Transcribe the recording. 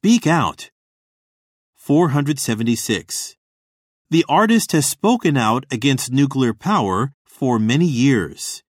Speak out. 476. The artist has spoken out against nuclear power for many years.